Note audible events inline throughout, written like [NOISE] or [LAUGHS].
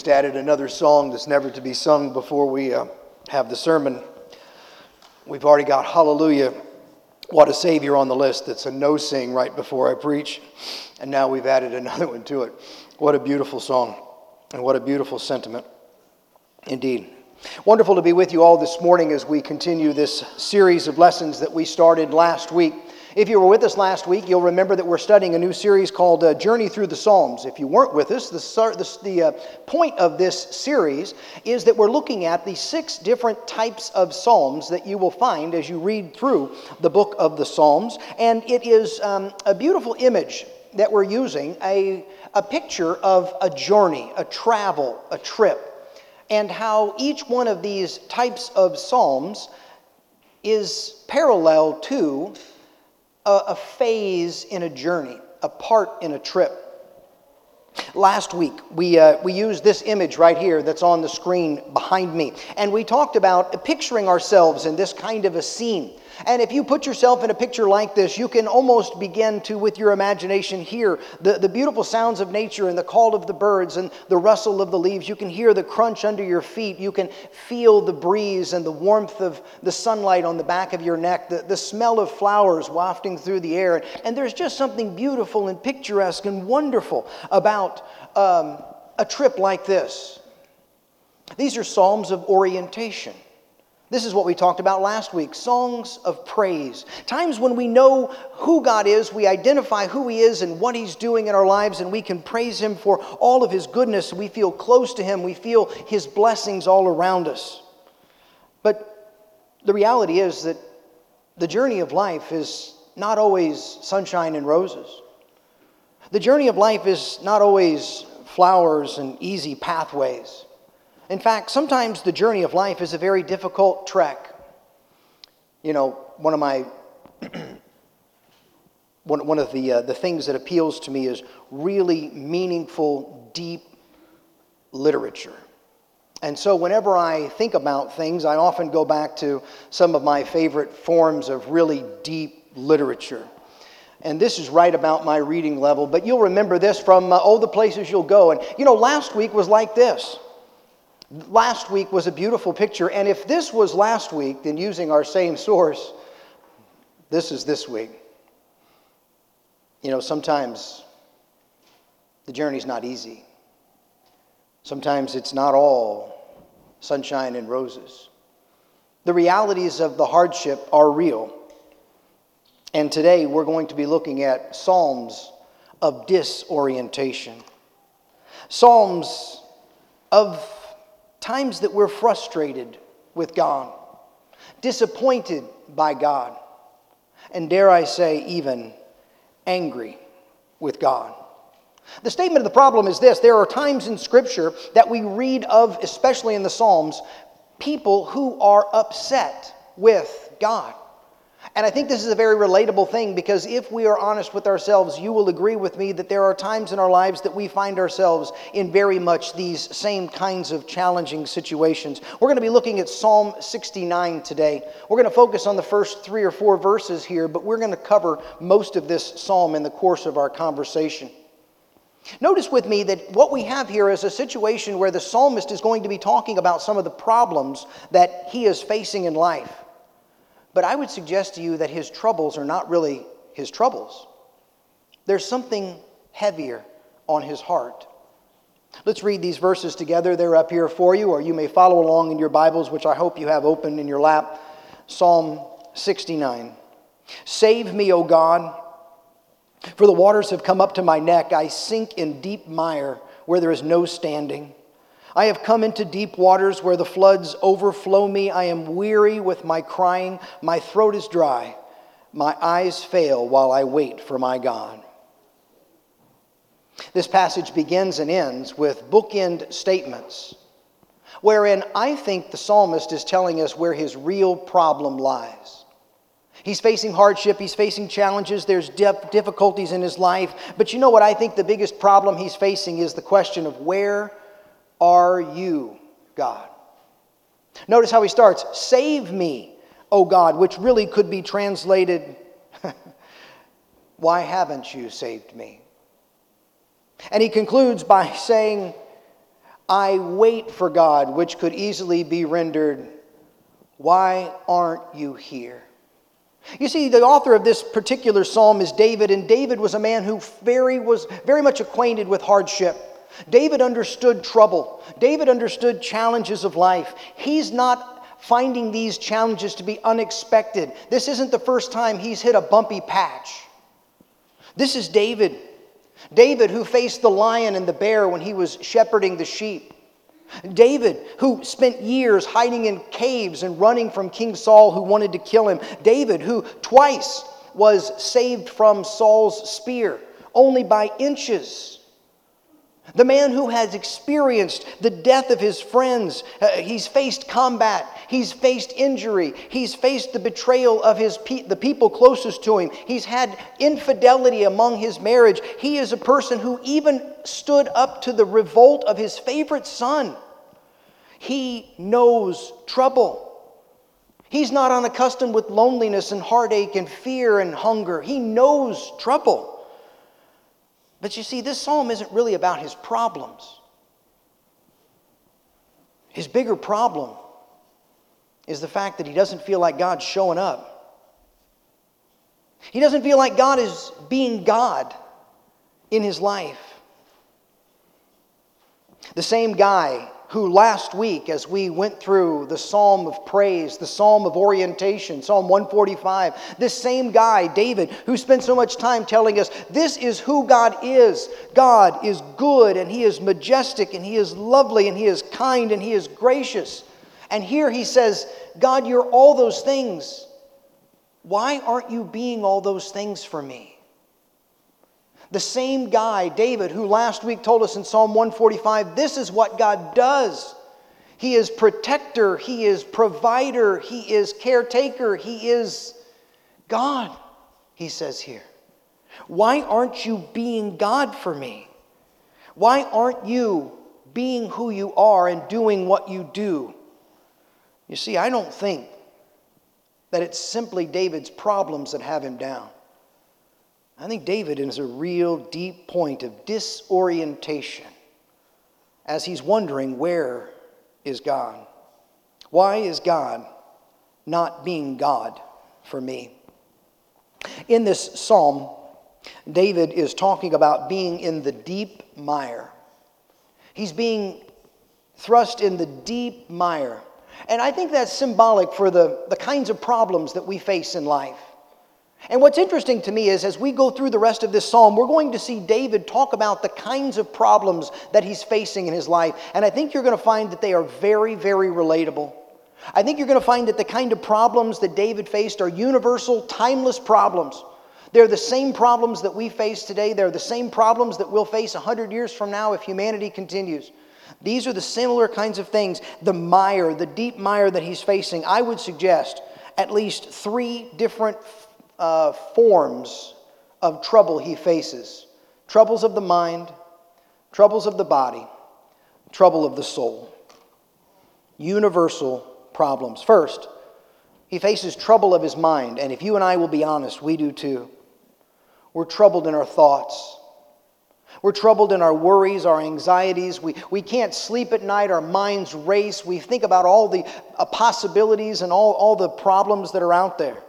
Just added another song that's never to be sung before we uh, have the sermon. We've already got Hallelujah, What a Savior on the list. That's a no sing right before I preach. And now we've added another one to it. What a beautiful song, and what a beautiful sentiment indeed. Wonderful to be with you all this morning as we continue this series of lessons that we started last week. If you were with us last week, you'll remember that we're studying a new series called uh, Journey Through the Psalms. If you weren't with us, the, the, the uh, point of this series is that we're looking at the six different types of Psalms that you will find as you read through the book of the Psalms. And it is um, a beautiful image that we're using, a, a picture of a journey, a travel, a trip, and how each one of these types of Psalms is parallel to a, a phase in a journey, a part in a trip. Last week, we, uh, we used this image right here that's on the screen behind me, and we talked about picturing ourselves in this kind of a scene. And if you put yourself in a picture like this, you can almost begin to, with your imagination, hear the, the beautiful sounds of nature and the call of the birds and the rustle of the leaves. You can hear the crunch under your feet. You can feel the breeze and the warmth of the sunlight on the back of your neck, the, the smell of flowers wafting through the air. And there's just something beautiful and picturesque and wonderful about um, a trip like this. These are Psalms of orientation. This is what we talked about last week songs of praise. Times when we know who God is, we identify who He is and what He's doing in our lives, and we can praise Him for all of His goodness. We feel close to Him, we feel His blessings all around us. But the reality is that the journey of life is not always sunshine and roses. The journey of life is not always flowers and easy pathways. In fact, sometimes the journey of life is a very difficult trek. You know, one of my [CLEARS THROAT] one, one of the, uh, the things that appeals to me is really meaningful, deep literature. And so, whenever I think about things, I often go back to some of my favorite forms of really deep literature. And this is right about my reading level, but you'll remember this from uh, Oh, the Places You'll Go. And you know, last week was like this. Last week was a beautiful picture, and if this was last week, then using our same source, this is this week. You know, sometimes the journey's not easy. Sometimes it's not all sunshine and roses. The realities of the hardship are real. And today we're going to be looking at Psalms of disorientation. Psalms of times that we're frustrated with God, disappointed by God, and dare I say, even angry with God. The statement of the problem is this there are times in Scripture that we read of, especially in the Psalms, people who are upset with God. And I think this is a very relatable thing because if we are honest with ourselves, you will agree with me that there are times in our lives that we find ourselves in very much these same kinds of challenging situations. We're going to be looking at Psalm 69 today. We're going to focus on the first three or four verses here, but we're going to cover most of this psalm in the course of our conversation. Notice with me that what we have here is a situation where the psalmist is going to be talking about some of the problems that he is facing in life. But I would suggest to you that his troubles are not really his troubles. There's something heavier on his heart. Let's read these verses together. They're up here for you, or you may follow along in your Bibles, which I hope you have open in your lap. Psalm 69. Save me, O God, for the waters have come up to my neck. I sink in deep mire where there is no standing. I have come into deep waters where the floods overflow me. I am weary with my crying. My throat is dry. My eyes fail while I wait for my God. This passage begins and ends with bookend statements, wherein I think the psalmist is telling us where his real problem lies. He's facing hardship, he's facing challenges, there's difficulties in his life. But you know what I think the biggest problem he's facing is the question of where are you, God? Notice how he starts Save me, O God, which really could be translated, [LAUGHS] Why haven't you saved me? And he concludes by saying, I wait for God, which could easily be rendered, Why aren't you here? You see, the author of this particular psalm is David, and David was a man who very, was very much acquainted with hardship. David understood trouble. David understood challenges of life. He's not finding these challenges to be unexpected. This isn't the first time he's hit a bumpy patch. This is David. David, who faced the lion and the bear when he was shepherding the sheep. David, who spent years hiding in caves and running from King Saul, who wanted to kill him. David, who twice was saved from Saul's spear, only by inches. The man who has experienced the death of his friends, uh, he's faced combat, he's faced injury, he's faced the betrayal of his pe- the people closest to him, he's had infidelity among his marriage. He is a person who even stood up to the revolt of his favorite son. He knows trouble. He's not unaccustomed with loneliness and heartache and fear and hunger. He knows trouble. But you see, this psalm isn't really about his problems. His bigger problem is the fact that he doesn't feel like God's showing up. He doesn't feel like God is being God in his life. The same guy who last week, as we went through the psalm of praise, the psalm of orientation, Psalm 145, this same guy, David, who spent so much time telling us this is who God is. God is good and he is majestic and he is lovely and he is kind and he is gracious. And here he says, God, you're all those things. Why aren't you being all those things for me? The same guy, David, who last week told us in Psalm 145 this is what God does. He is protector, He is provider, He is caretaker, He is God, he says here. Why aren't you being God for me? Why aren't you being who you are and doing what you do? You see, I don't think that it's simply David's problems that have him down. I think David is a real deep point of disorientation as he's wondering where is God? Why is God not being God for me? In this psalm, David is talking about being in the deep mire. He's being thrust in the deep mire. And I think that's symbolic for the, the kinds of problems that we face in life. And what's interesting to me is as we go through the rest of this psalm, we're going to see David talk about the kinds of problems that he's facing in his life. And I think you're going to find that they are very, very relatable. I think you're going to find that the kind of problems that David faced are universal, timeless problems. They're the same problems that we face today. They're the same problems that we'll face 100 years from now if humanity continues. These are the similar kinds of things. The mire, the deep mire that he's facing, I would suggest at least three different uh, forms of trouble he faces troubles of the mind, troubles of the body, trouble of the soul. Universal problems. First, he faces trouble of his mind, and if you and I will be honest, we do too. We're troubled in our thoughts. We're troubled in our worries, our anxieties. We, we can't sleep at night. Our minds race. We think about all the uh, possibilities and all, all the problems that are out there.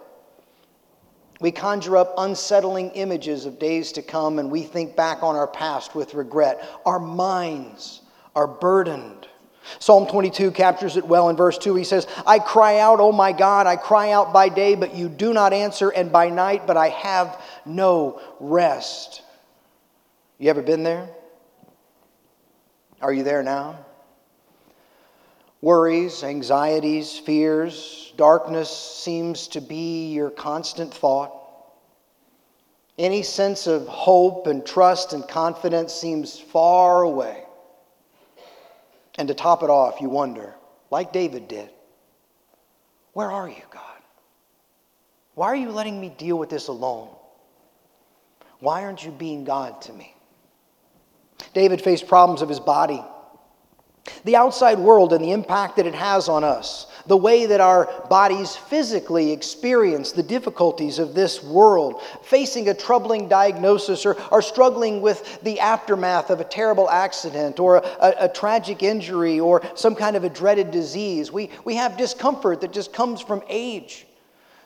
We conjure up unsettling images of days to come and we think back on our past with regret. Our minds are burdened. Psalm 22 captures it well in verse 2. He says, I cry out, oh my God, I cry out by day, but you do not answer, and by night, but I have no rest. You ever been there? Are you there now? Worries, anxieties, fears, darkness seems to be your constant thought. Any sense of hope and trust and confidence seems far away. And to top it off, you wonder, like David did, where are you, God? Why are you letting me deal with this alone? Why aren't you being God to me? David faced problems of his body. The outside world and the impact that it has on us, the way that our bodies physically experience the difficulties of this world, facing a troubling diagnosis or, or struggling with the aftermath of a terrible accident or a, a tragic injury or some kind of a dreaded disease. We, we have discomfort that just comes from age.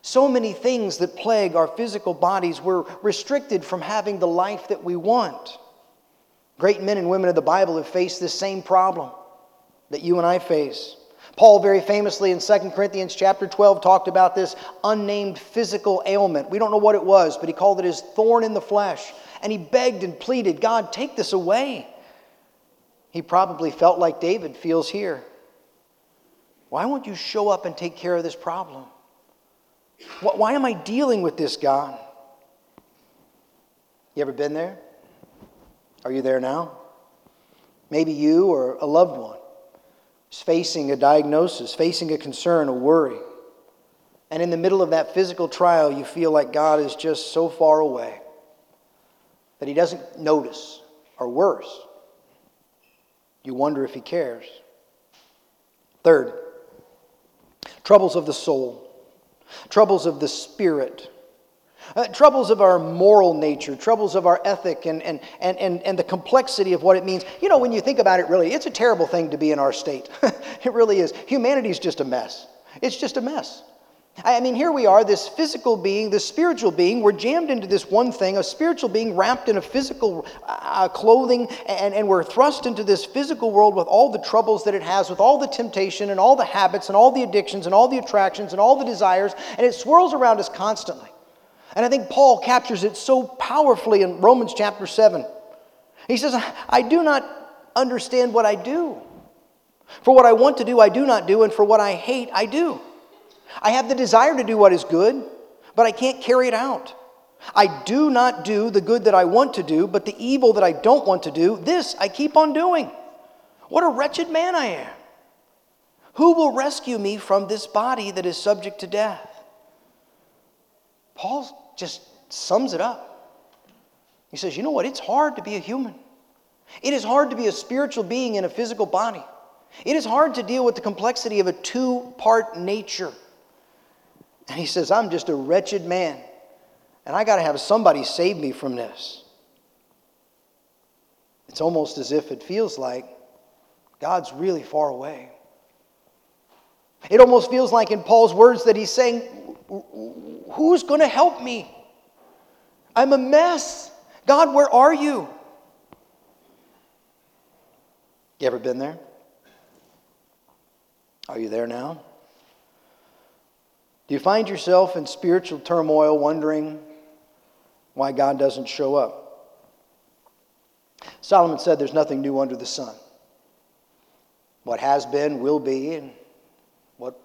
So many things that plague our physical bodies, we're restricted from having the life that we want. Great men and women of the Bible have faced this same problem that you and I face. Paul very famously in 2 Corinthians chapter 12 talked about this unnamed physical ailment. We don't know what it was, but he called it his thorn in the flesh. And he begged and pleaded, God, take this away. He probably felt like David feels here. Why won't you show up and take care of this problem? Why am I dealing with this, God? You ever been there? Are you there now? Maybe you or a loved one facing a diagnosis, facing a concern, a worry. And in the middle of that physical trial, you feel like God is just so far away that He doesn't notice, or worse, you wonder if He cares. Third, troubles of the soul, troubles of the spirit. Uh, troubles of our moral nature, troubles of our ethic, and, and, and, and, and the complexity of what it means. You know, when you think about it, really, it's a terrible thing to be in our state. [LAUGHS] it really is. Humanity is just a mess. It's just a mess. I mean, here we are, this physical being, this spiritual being. We're jammed into this one thing, a spiritual being wrapped in a physical uh, clothing, and, and we're thrust into this physical world with all the troubles that it has, with all the temptation, and all the habits, and all the addictions, and all the attractions, and all the desires, and it swirls around us constantly. And I think Paul captures it so powerfully in Romans chapter 7. He says, I do not understand what I do. For what I want to do, I do not do, and for what I hate, I do. I have the desire to do what is good, but I can't carry it out. I do not do the good that I want to do, but the evil that I don't want to do, this I keep on doing. What a wretched man I am. Who will rescue me from this body that is subject to death? Paul just sums it up. He says, You know what? It's hard to be a human. It is hard to be a spiritual being in a physical body. It is hard to deal with the complexity of a two part nature. And he says, I'm just a wretched man, and I got to have somebody save me from this. It's almost as if it feels like God's really far away. It almost feels like in Paul's words that he's saying, Who's going to help me? I'm a mess. God, where are you? You ever been there? Are you there now? Do you find yourself in spiritual turmoil wondering why God doesn't show up? Solomon said there's nothing new under the sun. What has been will be, and what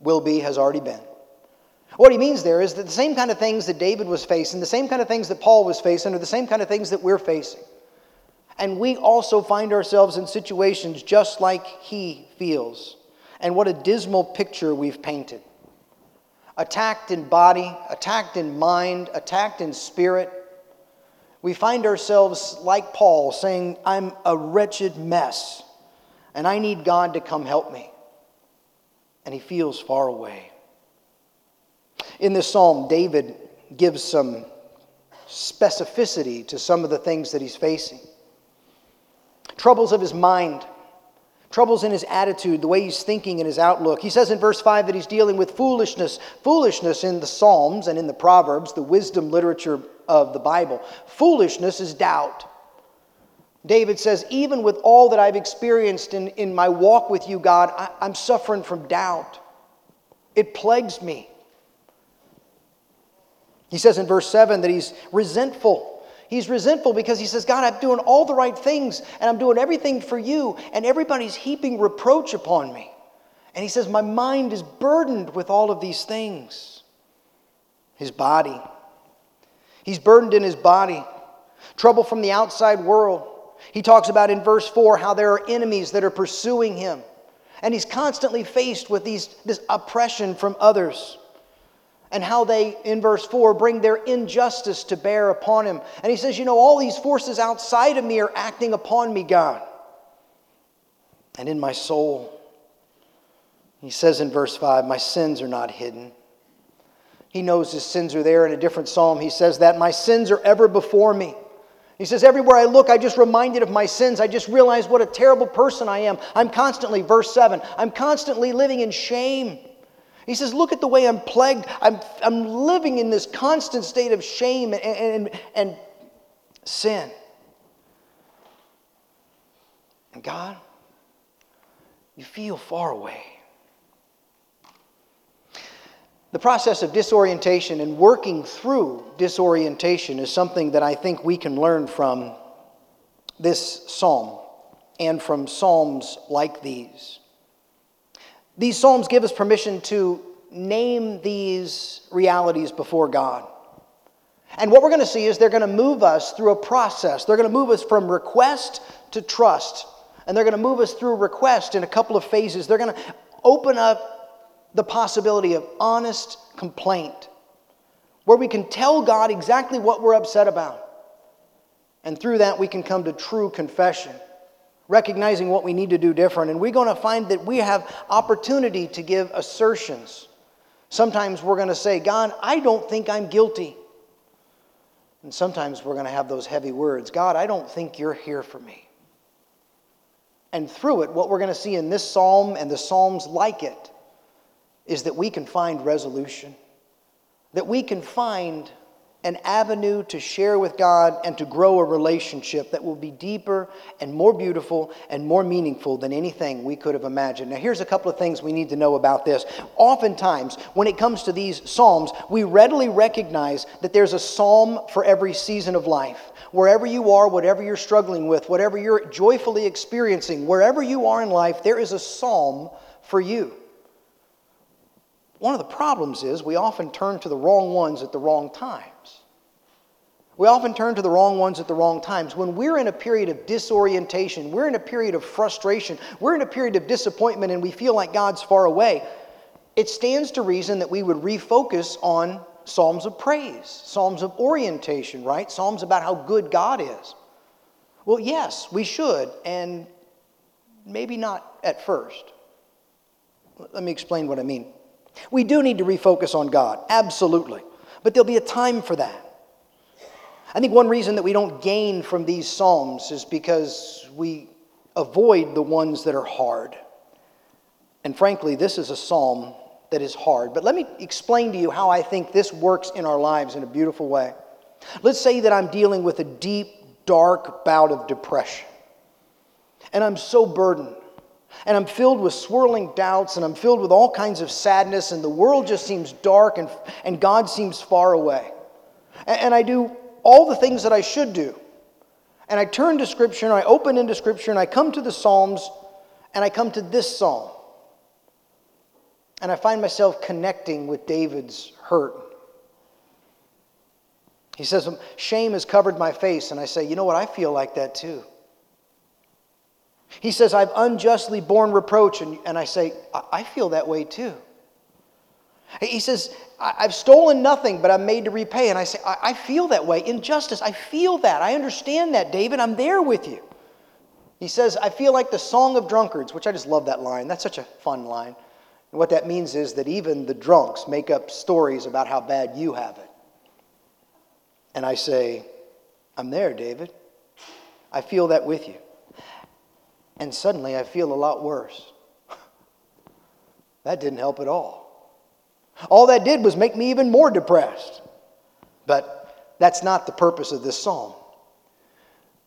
will be has already been. What he means there is that the same kind of things that David was facing, the same kind of things that Paul was facing, are the same kind of things that we're facing. And we also find ourselves in situations just like he feels. And what a dismal picture we've painted. Attacked in body, attacked in mind, attacked in spirit. We find ourselves like Paul saying, I'm a wretched mess, and I need God to come help me. And he feels far away. In this psalm, David gives some specificity to some of the things that he's facing. Troubles of his mind, troubles in his attitude, the way he's thinking and his outlook. He says in verse 5 that he's dealing with foolishness. Foolishness in the Psalms and in the Proverbs, the wisdom literature of the Bible. Foolishness is doubt. David says, Even with all that I've experienced in, in my walk with you, God, I, I'm suffering from doubt. It plagues me. He says in verse 7 that he's resentful. He's resentful because he says, God, I'm doing all the right things and I'm doing everything for you, and everybody's heaping reproach upon me. And he says, My mind is burdened with all of these things. His body. He's burdened in his body. Trouble from the outside world. He talks about in verse 4 how there are enemies that are pursuing him. And he's constantly faced with these, this oppression from others and how they, in verse 4, bring their injustice to bear upon him. And he says, You know, all these forces outside of me are acting upon me, God. and in my soul. He says in verse 5, My sins are not hidden. He knows his sins are there. In a different psalm, he says that, My sins are ever before me. He says, Everywhere I look, I just reminded of my sins. I just realize what a terrible person I am. I'm constantly, verse 7, I'm constantly living in shame. He says, Look at the way I'm plagued. I'm, I'm living in this constant state of shame and, and, and sin. And God, you feel far away. The process of disorientation and working through disorientation is something that I think we can learn from this psalm and from psalms like these. These psalms give us permission to name these realities before God. And what we're going to see is they're going to move us through a process. They're going to move us from request to trust. And they're going to move us through request in a couple of phases. They're going to open up the possibility of honest complaint, where we can tell God exactly what we're upset about. And through that, we can come to true confession, recognizing what we need to do different. And we're going to find that we have opportunity to give assertions. Sometimes we're going to say, God, I don't think I'm guilty. And sometimes we're going to have those heavy words God, I don't think you're here for me. And through it, what we're going to see in this psalm and the psalms like it is that we can find resolution, that we can find an avenue to share with God and to grow a relationship that will be deeper and more beautiful and more meaningful than anything we could have imagined. Now, here's a couple of things we need to know about this. Oftentimes, when it comes to these Psalms, we readily recognize that there's a psalm for every season of life. Wherever you are, whatever you're struggling with, whatever you're joyfully experiencing, wherever you are in life, there is a psalm for you. One of the problems is we often turn to the wrong ones at the wrong times. We often turn to the wrong ones at the wrong times. When we're in a period of disorientation, we're in a period of frustration, we're in a period of disappointment, and we feel like God's far away, it stands to reason that we would refocus on Psalms of praise, Psalms of orientation, right? Psalms about how good God is. Well, yes, we should, and maybe not at first. Let me explain what I mean. We do need to refocus on God, absolutely. But there'll be a time for that. I think one reason that we don't gain from these Psalms is because we avoid the ones that are hard. And frankly, this is a psalm that is hard. But let me explain to you how I think this works in our lives in a beautiful way. Let's say that I'm dealing with a deep, dark bout of depression. And I'm so burdened and I'm filled with swirling doubts and I'm filled with all kinds of sadness, and the world just seems dark and, and God seems far away. And, and I do all the things that I should do. And I turn to Scripture and I open into Scripture and I come to the Psalms and I come to this psalm. And I find myself connecting with David's hurt. He says, Shame has covered my face. And I say, You know what? I feel like that too. He says, I've unjustly borne reproach. And, and I say, I, I feel that way too. He says, I've stolen nothing, but I'm made to repay. And I say, I, I feel that way. Injustice, I feel that. I understand that, David. I'm there with you. He says, I feel like the song of drunkards, which I just love that line. That's such a fun line. And what that means is that even the drunks make up stories about how bad you have it. And I say, I'm there, David. I feel that with you. And suddenly I feel a lot worse. [LAUGHS] that didn't help at all. All that did was make me even more depressed. But that's not the purpose of this psalm.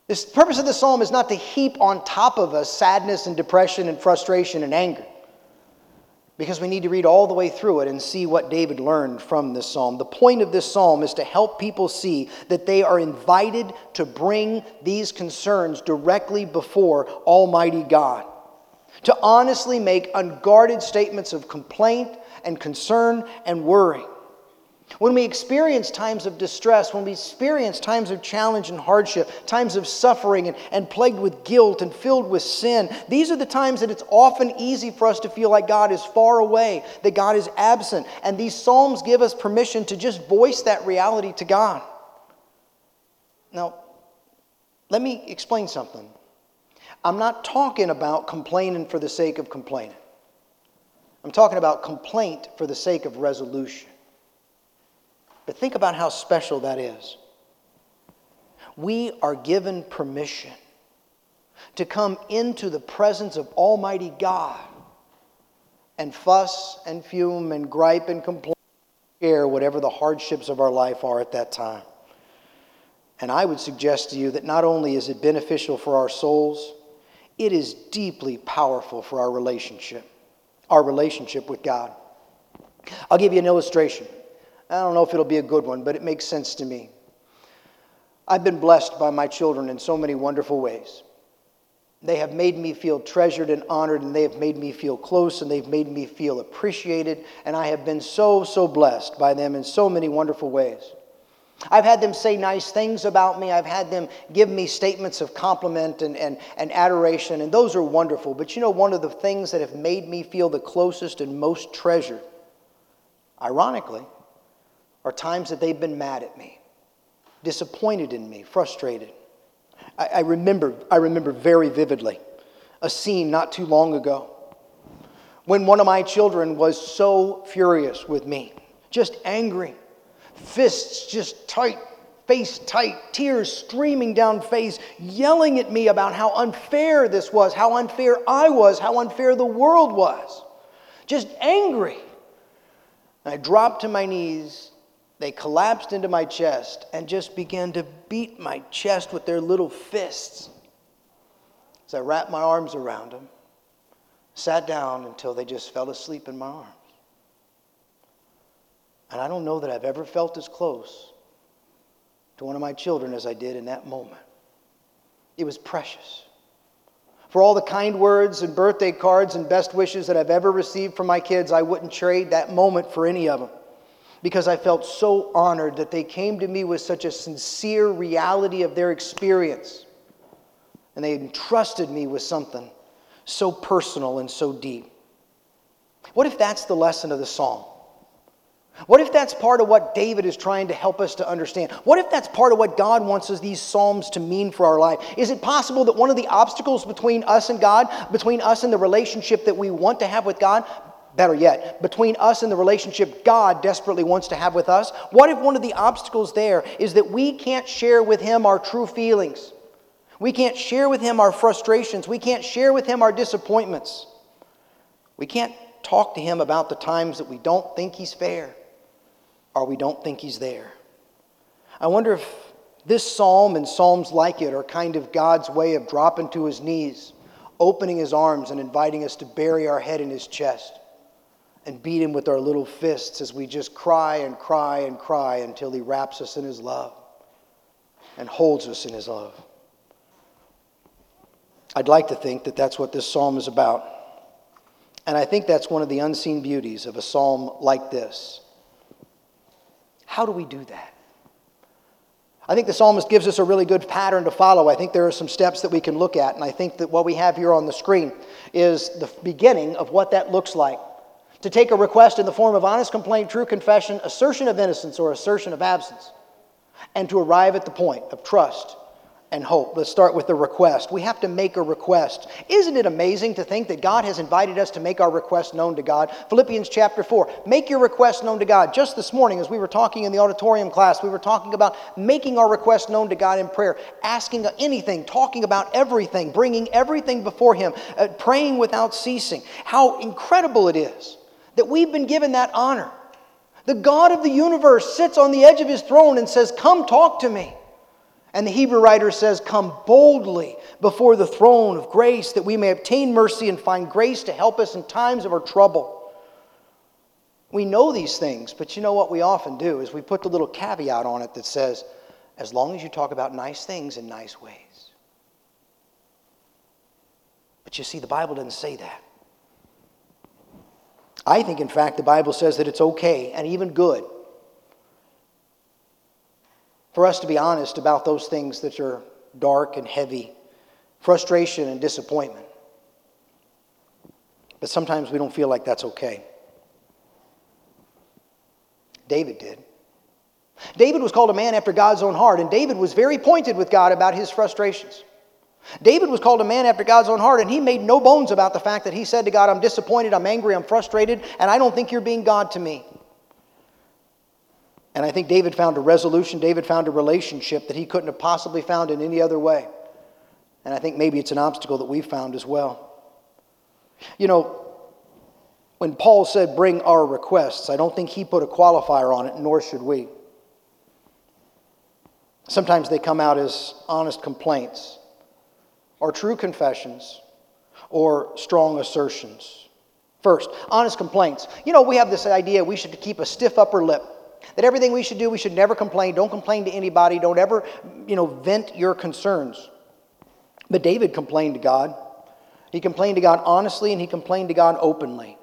The purpose of this psalm is not to heap on top of us sadness and depression and frustration and anger because we need to read all the way through it and see what David learned from this psalm. The point of this psalm is to help people see that they are invited to bring these concerns directly before Almighty God, to honestly make unguarded statements of complaint and concern and worry. When we experience times of distress, when we experience times of challenge and hardship, times of suffering and, and plagued with guilt and filled with sin, these are the times that it's often easy for us to feel like God is far away, that God is absent. And these Psalms give us permission to just voice that reality to God. Now, let me explain something. I'm not talking about complaining for the sake of complaining. I'm talking about complaint for the sake of resolution. But think about how special that is. We are given permission to come into the presence of Almighty God and fuss and fume and gripe and complain, share whatever the hardships of our life are at that time. And I would suggest to you that not only is it beneficial for our souls, it is deeply powerful for our relationship, our relationship with God. I'll give you an illustration. I don't know if it'll be a good one, but it makes sense to me. I've been blessed by my children in so many wonderful ways. They have made me feel treasured and honored, and they have made me feel close, and they've made me feel appreciated. And I have been so, so blessed by them in so many wonderful ways. I've had them say nice things about me. I've had them give me statements of compliment and, and, and adoration, and those are wonderful. But you know, one of the things that have made me feel the closest and most treasured, ironically, are times that they've been mad at me, disappointed in me, frustrated. I, I remember, I remember very vividly a scene not too long ago when one of my children was so furious with me, just angry, fists just tight, face tight, tears streaming down face, yelling at me about how unfair this was, how unfair I was, how unfair the world was. Just angry. And I dropped to my knees they collapsed into my chest and just began to beat my chest with their little fists. As I wrapped my arms around them, sat down until they just fell asleep in my arms. And I don't know that I've ever felt as close to one of my children as I did in that moment. It was precious. For all the kind words and birthday cards and best wishes that I've ever received from my kids, I wouldn't trade that moment for any of them because I felt so honored that they came to me with such a sincere reality of their experience. And they entrusted me with something so personal and so deep. What if that's the lesson of the psalm? What if that's part of what David is trying to help us to understand? What if that's part of what God wants us, these Psalms to mean for our life? Is it possible that one of the obstacles between us and God, between us and the relationship that we want to have with God, Better yet, between us and the relationship God desperately wants to have with us, what if one of the obstacles there is that we can't share with Him our true feelings? We can't share with Him our frustrations. We can't share with Him our disappointments. We can't talk to Him about the times that we don't think He's fair or we don't think He's there. I wonder if this psalm and psalms like it are kind of God's way of dropping to His knees, opening His arms, and inviting us to bury our head in His chest and beat him with our little fists as we just cry and cry and cry until he wraps us in his love and holds us in his love. I'd like to think that that's what this psalm is about. And I think that's one of the unseen beauties of a psalm like this. How do we do that? I think the psalmist gives us a really good pattern to follow. I think there are some steps that we can look at, and I think that what we have here on the screen is the beginning of what that looks like to take a request in the form of honest complaint, true confession, assertion of innocence, or assertion of absence, and to arrive at the point of trust and hope. Let's start with the request. We have to make a request. Isn't it amazing to think that God has invited us to make our request known to God? Philippians chapter 4. Make your request known to God. Just this morning, as we were talking in the auditorium class, we were talking about making our request known to God in prayer, asking anything, talking about everything, bringing everything before Him, uh, praying without ceasing. How incredible it is that we've been given that honor. The God of the universe sits on the edge of his throne and says, Come talk to me. And the Hebrew writer says, Come boldly before the throne of grace that we may obtain mercy and find grace to help us in times of our trouble. We know these things, but you know what we often do is we put the little caveat on it that says, as long as you talk about nice things in nice ways. But you see, the Bible doesn't say that. I think, in fact, the Bible says that it's okay and even good for us to be honest about those things that are dark and heavy, frustration and disappointment. But sometimes we don't feel like that's okay. David did. David was called a man after God's own heart, and David was very pointed with God about his frustrations. David was called a man after God's own heart, and he made no bones about the fact that he said to God, I'm disappointed, I'm angry, I'm frustrated, and I don't think you're being God to me. And I think David found a resolution, David found a relationship that he couldn't have possibly found in any other way. And I think maybe it's an obstacle that we've found as well. You know, when Paul said, bring our requests, I don't think he put a qualifier on it, nor should we. Sometimes they come out as honest complaints, or true confessions, or strong assertions. First, honest complaints. You know, we have this idea we should keep a stiff upper lip. That everything we should do, we should never complain. Don't complain to anybody. Don't ever, you know, vent your concerns. But David complained to God. He complained to God honestly and he complained to God openly.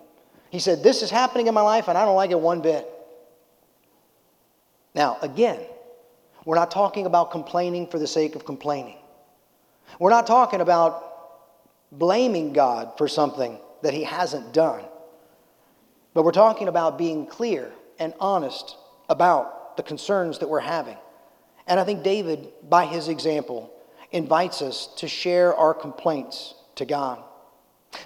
He said, This is happening in my life and I don't like it one bit. Now, again, we're not talking about complaining for the sake of complaining. We're not talking about blaming God for something that he hasn't done. But we're talking about being clear and honest about the concerns that we're having. And I think David, by his example, invites us to share our complaints to God.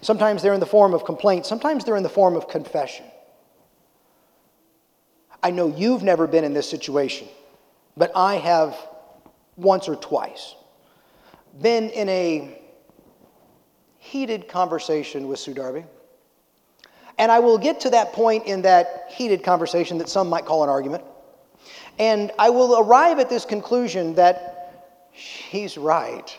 Sometimes they're in the form of complaints, sometimes they're in the form of confession. I know you've never been in this situation, but I have once or twice been in a heated conversation with Sue Darby. And I will get to that point in that heated conversation that some might call an argument. And I will arrive at this conclusion that she's right.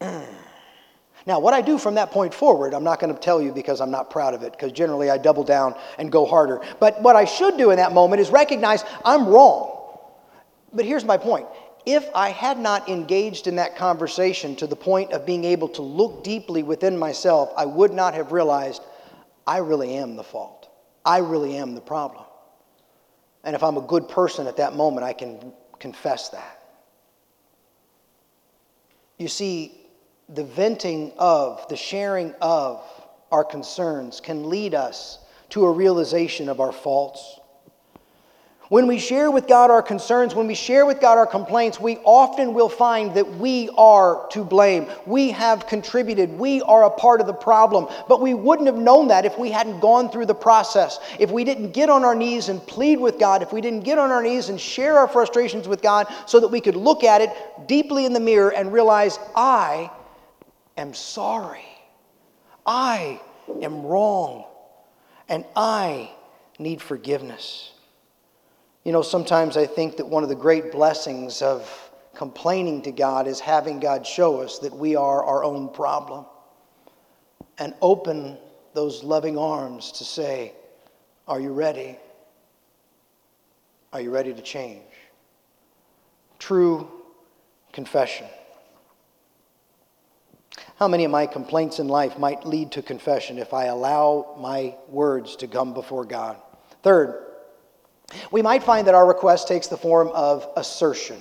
[CLEARS THROAT] now, what I do from that point forward, I'm not going to tell you because I'm not proud of it, because generally I double down and go harder. But what I should do in that moment is recognize I'm wrong. But here's my point if I had not engaged in that conversation to the point of being able to look deeply within myself, I would not have realized I really am the fault. I really am the problem. And if I'm a good person at that moment, I can confess that. You see, the venting of, the sharing of our concerns can lead us to a realization of our faults when we share with God our concerns, when we share with God our complaints, we often will find that we are to blame. We have contributed. We are a part of the problem. But we wouldn't have known that if we hadn't gone through the process. If we didn't get on our knees and plead with God, if we didn't get on our knees and share our frustrations with God so that we could look at it deeply in the mirror and realize, I am sorry. I am wrong. And I need forgiveness. You know, sometimes I think that one of the great blessings of complaining to God is having God show us that we are our own problem and open those loving arms to say, Are you ready? Are you ready to change? True confession. How many of my complaints in life might lead to confession if I allow my words to come before God? Third, we might find that our request takes the form of assertion.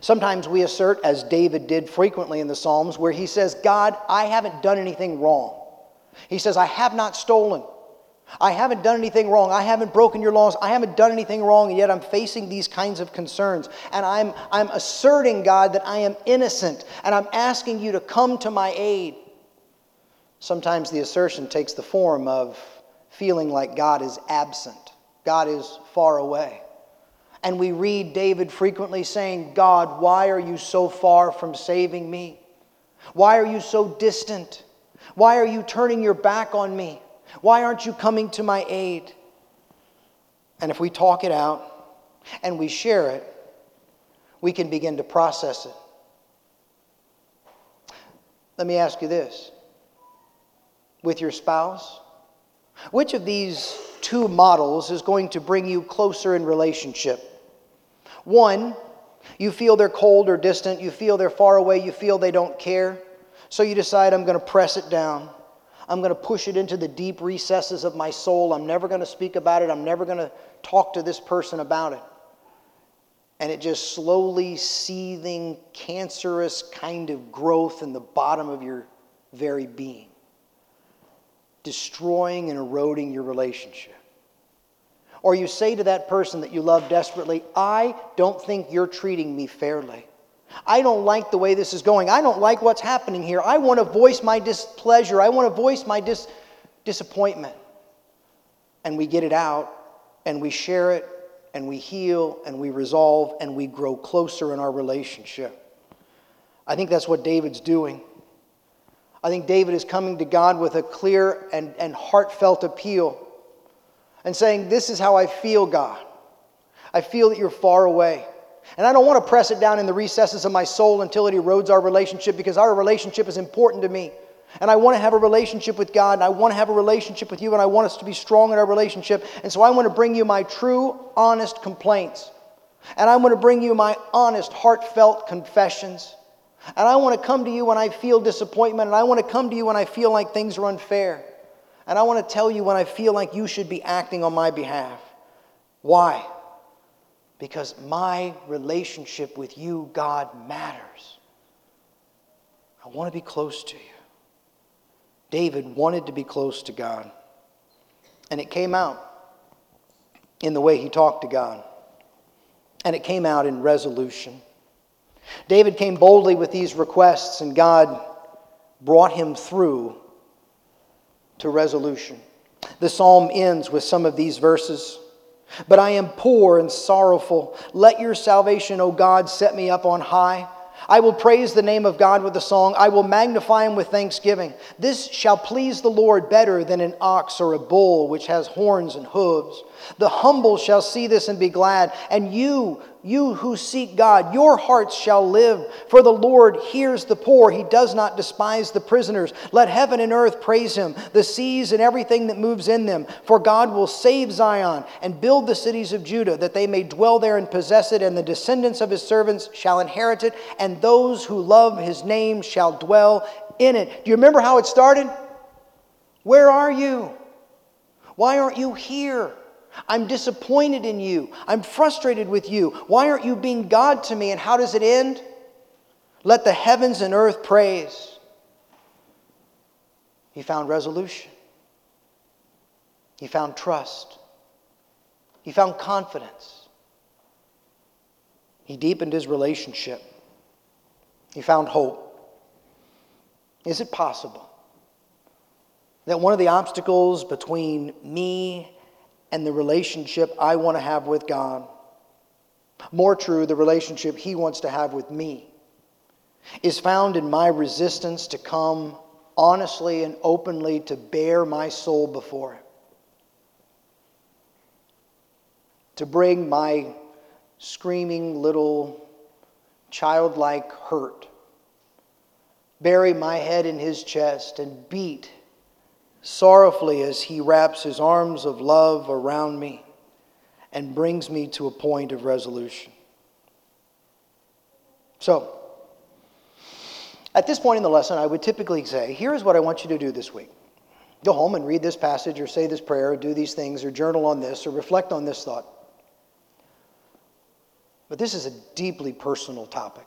Sometimes we assert, as David did frequently in the Psalms, where he says, God, I haven't done anything wrong. He says, I have not stolen. I haven't done anything wrong. I haven't broken your laws. I haven't done anything wrong, and yet I'm facing these kinds of concerns. And I'm, I'm asserting, God, that I am innocent, and I'm asking you to come to my aid. Sometimes the assertion takes the form of feeling like God is absent. God is far away. And we read David frequently saying, God, why are you so far from saving me? Why are you so distant? Why are you turning your back on me? Why aren't you coming to my aid? And if we talk it out and we share it, we can begin to process it. Let me ask you this with your spouse, which of these two models is going to bring you closer in relationship. One, you feel they're cold or distant, you feel they're far away, you feel they don't care. So you decide, I'm going to press it down. I'm going to push it into the deep recesses of my soul. I'm never going to speak about it. I'm never going to talk to this person about it. And it just slowly seething, cancerous kind of growth in the bottom of your very being destroying and eroding your relationship. Or you say to that person that you love desperately, I don't think you're treating me fairly. I don't like the way this is going. I don't like what's happening here. I want to voice my displeasure. I want to voice my dis- disappointment. And we get it out and we share it and we heal and we resolve and we grow closer in our relationship. I think that's what David's doing. I think David is coming to God with a clear and, and heartfelt appeal and saying, This is how I feel, God. I feel that you're far away. And I don't want to press it down in the recesses of my soul until it erodes our relationship because our relationship is important to me. And I want to have a relationship with God, and I want to have a relationship with you, and I want us to be strong in our relationship. And so I want to bring you my true, honest complaints. And I want to bring you my honest, heartfelt confessions. And I want to come to you when I feel disappointment, and I want to come to you when I feel like things are unfair. And I want to tell you when I feel like you should be acting on my behalf. Why? Because my relationship with you, God, matters. I want to be close to you. David wanted to be close to God. And it came out in the way he talked to God. And it came out in resolution. David came boldly with these requests, and God brought him through to resolution. The psalm ends with some of these verses. But I am poor and sorrowful. Let your salvation, O God, set me up on high. I will praise the name of God with a song. I will magnify him with thanksgiving. This shall please the Lord better than an ox or a bull which has horns and hooves. The humble shall see this and be glad. And you, you who seek God, your hearts shall live. For the Lord hears the poor, he does not despise the prisoners. Let heaven and earth praise him, the seas and everything that moves in them. For God will save Zion and build the cities of Judah, that they may dwell there and possess it, and the descendants of his servants shall inherit it, and those who love his name shall dwell in it. Do you remember how it started? Where are you? Why aren't you here? I'm disappointed in you. I'm frustrated with you. Why aren't you being God to me? And how does it end? Let the heavens and earth praise. He found resolution. He found trust. He found confidence. He deepened his relationship. He found hope. Is it possible that one of the obstacles between me and the relationship I want to have with God. More true, the relationship He wants to have with me is found in my resistance to come honestly and openly to bare my soul before Him. To bring my screaming little childlike hurt, bury my head in His chest, and beat sorrowfully as he wraps his arms of love around me and brings me to a point of resolution. So, at this point in the lesson, I would typically say, Here's what I want you to do this week. Go home and read this passage, or say this prayer, or do these things, or journal on this, or reflect on this thought. But this is a deeply personal topic.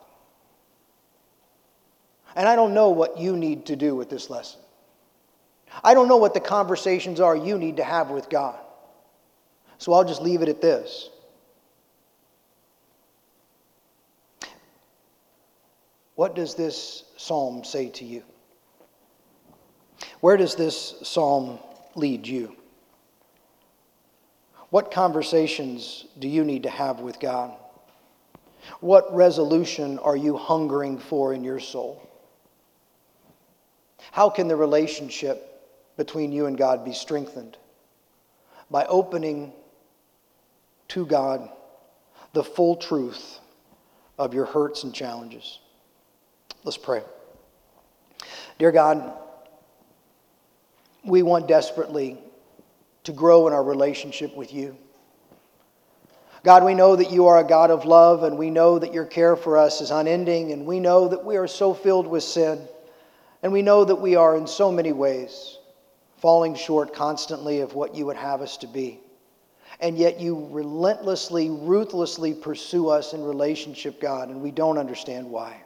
And I don't know what you need to do with this lesson. I don't know what the conversations are you need to have with God. So I'll just leave it at this. What does this psalm say to you? Where does this psalm lead you? What conversations do you need to have with God? What resolution are you hungering for in your soul? How can the relationship between you and God be strengthened by opening to God the full truth of your hurts and challenges. Let's pray. Dear God, we want desperately to grow in our relationship with you. God, we know that you are a God of love, and we know that your care for us is unending, and we know that we are so filled with sin, and we know that we are in so many ways falling short constantly of what you would have us to be. And yet you relentlessly, ruthlessly pursue us in relationship, God, and we don't understand why.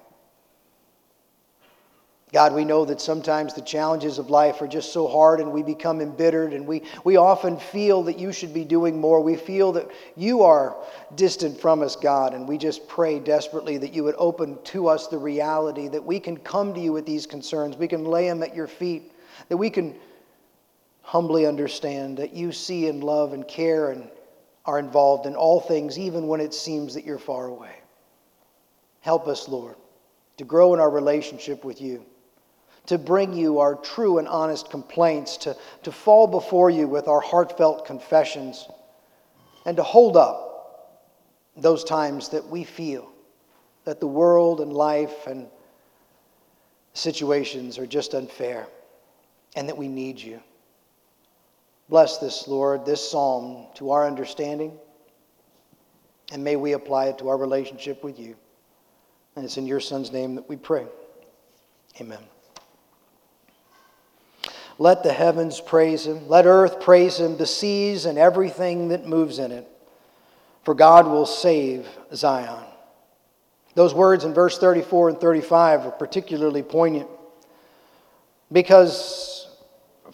God, we know that sometimes the challenges of life are just so hard and we become embittered and we, we often feel that you should be doing more. We feel that you are distant from us, God, and we just pray desperately that you would open to us the reality that we can come to you with these concerns. We can lay them at your feet, that we can humbly understand that you see and love and care and are involved in all things, even when it seems that you're far away. Help us, Lord, to grow in our relationship with you to bring you our true and honest complaints, to, to fall before you with our heartfelt confessions, and to hold up those times that we feel that the world and life and situations are just unfair and that we need you. Bless this, Lord, this psalm to our understanding, and may we apply it to our relationship with you. And it's in your Son's name that we pray. Amen. Let the heavens praise him. Let earth praise him, the seas and everything that moves in it. For God will save Zion. Those words in verse 34 and 35 are particularly poignant because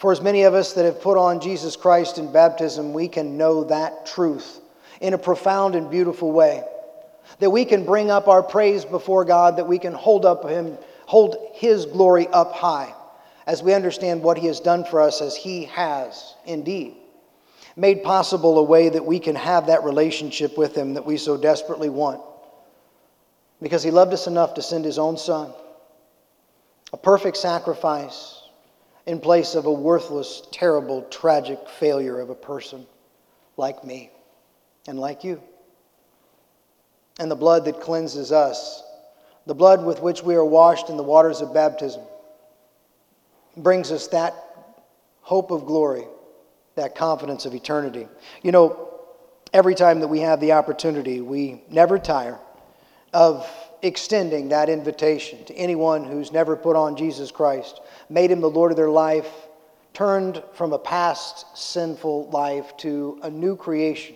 for as many of us that have put on Jesus Christ in baptism, we can know that truth in a profound and beautiful way. That we can bring up our praise before God, that we can hold up him, hold his glory up high as we understand what He has done for us, as He has indeed made possible a way that we can have that relationship with Him that we so desperately want. Because He loved us enough to send His own Son, a perfect sacrifice in place of a worthless, terrible, tragic failure of a person like me and like you. And the blood that cleanses us, the blood with which we are washed in the waters of baptism, brings us that hope of glory, that confidence of eternity. You know, every time that we have the opportunity, we never tire of extending that invitation to anyone who's never put on Jesus Christ, made him the Lord of their life, turned from a past sinful life to a new creation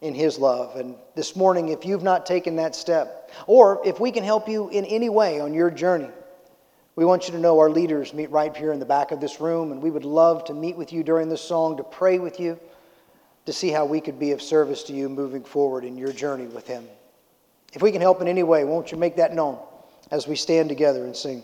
in his love. And this morning, if you've not taken that step, or if we can help you in any way on your journey, we want you to know our leaders meet right here in the back of this room, and we would love to meet with you during this song, to pray with you, to see how we could be of service to you moving forward in your journey with Him. If we can help in any way, won't you make that known as we stand together and sing?